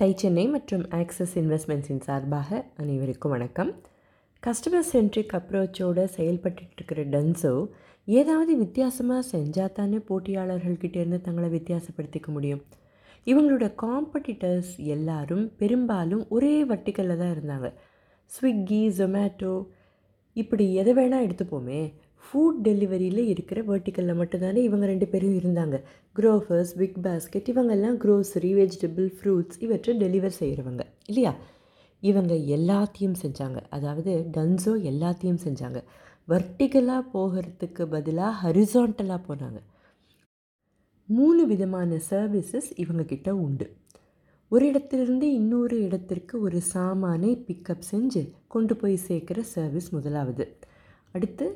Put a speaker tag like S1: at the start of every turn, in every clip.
S1: Tie Chennai மற்றும் axis இன்வெஸ்ட்மெண்ட்ஸின் சார்பாக அனைவருக்கும் வணக்கம். கஸ்டமர் சென்ட்ரிக் அப்ரோச்சோடு செயல்பட்டுருக்கிற இருக்கிற ஏதாவது வித்தியாசமாக செஞ்சால் தானே போட்டியாளர்கள்கிட்டேருந்து தங்களை வித்தியாசப்படுத்திக்க முடியும்? இவங்களோட காம்படிட்டர்ஸ் எல்லாரும் பெரும்பாலும் ஒரே வட்டிக்கலில் தான் இருந்தாங்க. ஸ்விக்கி ஜொமேட்டோ இப்படி எதை வேணால் எடுத்துப்போமே ஃபுட் டெலிவரியில் இருக்கிற வேர்ட்டிக்கலில் மட்டும்தானே இவங்க ரெண்டு பேரும் இருந்தாங்க. க்ரோஃபர்ஸ் பிக் பாஸ்கெட் இவங்கெல்லாம் க்ரோசரி வெஜிடபிள் ஃப்ரூட்ஸ் இவற்றை டெலிவர் செய்கிறவங்க இல்லையா? இவங்க எல்லாத்தையும் செஞ்சாங்க. அதாவது டன்ஸோ எல்லாத்தையும் செஞ்சாங்க. வர்டிகலாக போகிறதுக்கு பதிலாக ஹரிசான்டலாக போனாங்க. மூணு விதமான சர்வீசஸ் இவங்கக்கிட்ட உண்டு. ஒரு இடத்திலிருந்து இன்னொரு இடத்திற்கு ஒரு சாமானை பிக்கப் செஞ்சு கொண்டு போய் சேர்க்குற சர்வீஸ் முதலாவது. அடுத்து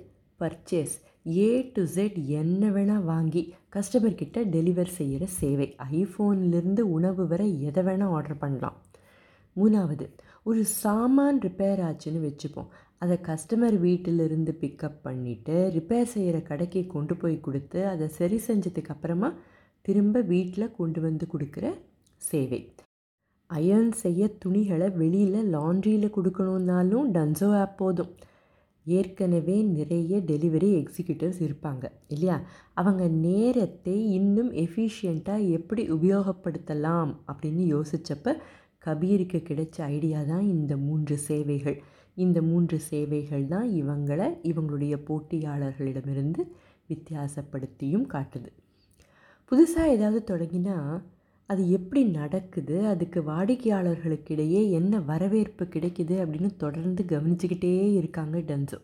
S1: பர்ச்சேஸ் ஏ டு ஜெட் என்ன வேணால் வாங்கி கஸ்டமர்கிட்ட டெலிவர் செய்கிற சேவை. ஐஃபோன்லேருந்து உணவு வரை எதை வேணால் ஆர்டர் பண்ணலாம். மூணாவது ஒரு சாமான் ரிப்பேர் ஆச்சுன்னு வச்சுப்போம். அதை கஸ்டமர் வீட்டிலிருந்து பிக்கப் பண்ணிவிட்டு ரிப்பேர் செய்கிற கடைக்கு கொண்டு போய் கொடுத்து அதை சரி செஞ்சதுக்கு அப்புறமா திரும்ப வீட்டில் கொண்டு வந்து கொடுக்குற சேவை. அயர்ன் செய்ய துணிகளை வெளியில் லாண்ட்ரியில் கொடுக்கணுன்னாலும் டன்சோ ஆப் போதும். ஏற்கனவே நிறைய டெலிவரி எக்ஸிக்யூட்டிவ்ஸ் இருப்பாங்க இல்லையா? அவங்க நேரத்தை இன்னும் எஃபிஷியண்ட்டாக எப்படி உபயோகப்படுத்தலாம் அப்படின்னு யோசித்தப்ப கபீருக்கு கிடைச்ச ஐடியா தான் இந்த மூன்று சேவைகள். இந்த மூன்று சேவைகள் தான் இவங்களை இவங்களுடைய போட்டியாளர்களிடமிருந்து வித்தியாசப்படுத்தியும் காட்டுது. புதுசாக ஏதாவது தொடங்கினா அது எப்படி நடக்குது? அதுக்கு வாடிக்கையாளர்களுக்கிடையே என்ன வரவேற்பு கிடைக்குது? அப்படின்னு தொடர்ந்து கவனிச்சுக்கிட்டே இருக்காங்க டென்சோ.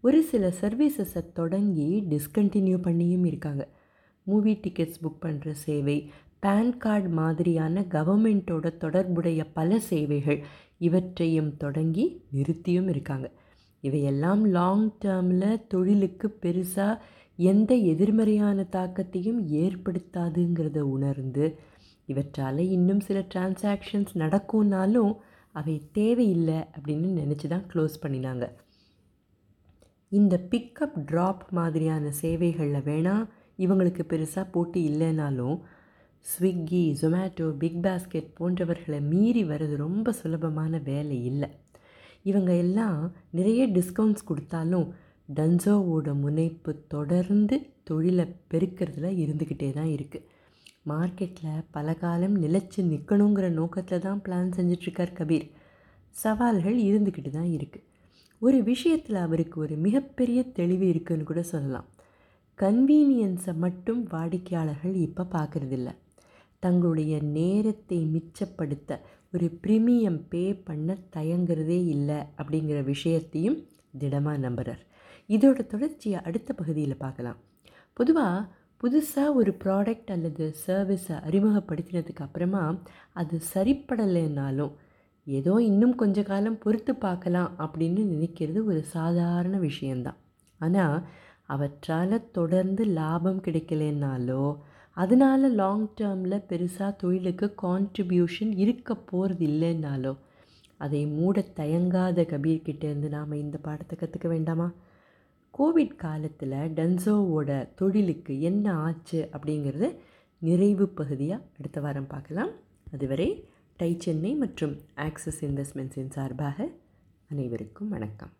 S1: ஒரு சில சர்வீசஸை தொடங்கி டிஸ்கண்டினியூ பண்ணியும் இருக்காங்க. மூவி டிக்கெட்ஸ் புக் பண்ணுற சேவை பேன் கார்டு மாதிரியான கவர்மெண்ட்டோட தொடர்புடைய பல சேவைகள் இவற்றையும் தொடங்கி நிறுத்தியும் இருக்காங்க. இவையெல்லாம் லாங் டேர்மில் தொழிலுக்கு பெருசாக எந்த எதிர்மறையான தாக்கத்தையும் ஏற்படுத்தாதுங்கிறத உணர்ந்து இவற்றால் இன்னும் சில டிரான்சாக்ஷன்ஸ் நடக்கும்னாலும் அவை தேவையில்லை அப்படின்னு நினச்சி தான் க்ளோஸ் பண்ணினாங்க. இந்த பிக்கப் ட்ராப் மாதிரியான சேவைகளில் வேணால் இவங்களுக்கு பெருசாக போட்டி இல்லைனாலும் ஸ்விக்கி ஜொமேட்டோ பிக் பாஸ்கெட் போன்றவர்களை மீறி வர்றது ரொம்ப சுலபமான வேலை இல்லை. இவங்க எல்லாம் நிறைய டிஸ்கவுண்ட்ஸ் கொடுத்தாலும் டன்சோவோட முனைப்பு தொடர்ந்து தொழிலை பெருக்கிறதுல இருந்துக்கிட்டே தான் இருக்குது மார்க்கெட்டில் பல காலம் நிலச்சி நிற்கணுங்கிற நோக்கத்தில் தான் பிளான் செஞ்சிட்ருக்கார் கபீர். சவால்கள் இருந்துக்கிட்டு தான் இருக்குது ஒரு விஷயத்தில் அவருக்கு ஒரு மிகப்பெரிய தெளிவு இருக்குன்னு கூட சொல்லலாம். கன்வீனியன்ஸை மட்டும் வாடிக்கையாளர்கள் இப்போ பார்க்குறதில்ல தங்களுடைய நேரத்தை மிச்சப்படுத்த ஒரு ப்ரீமியம் பே பண்ண தயங்குறதே இல்லை அப்படிங்கிற விஷயத்தையும் திடமாக நம்புகிறார் இதோட தொடர்ச்சியை அடுத்த பகுதியில் பார்க்கலாம் பொதுவாக புதுசாக ஒரு ப்ராடக்ட் அல்லது சர்வீஸை அறிமுகப்படுத்தினதுக்கு அப்புறமா அது சரிப்படலைன்னாலும் ஏதோ இன்னும் கொஞ்ச காலம் பொறுத்து பார்க்கலாம் அப்படின்னு நினைக்கிறது ஒரு சாதாரண விஷயந்தான் ஆனால் அவற்றால் தொடர்ந்து லாபம் கிடைக்கலனாலோ அதனால் லாங் டேர்மில் பெருசாக தொழிலுக்கு கான்ட்ரிபியூஷன் இருக்க போகிறது இல்லைன்னாலோ அதை மூட தயங்காத கபீர்கிட்டேருந்து நாம் இந்த பாடத்தை கற்றுக்க வேண்டாமா? கோவிட் காலத்தில் டன்சோவோட தொழிலுக்கு என்ன ஆச்சு அப்படிங்கிறது நிறைவு பகுதியாக அடுத்த வாரம் பார்க்கலாம். அதுவரை டை சென்னை மற்றும் ஆக்சிஸ் இன்வெஸ்ட்மெண்ட்ஸின் சார்பாக அனைவருக்கும் வணக்கம்.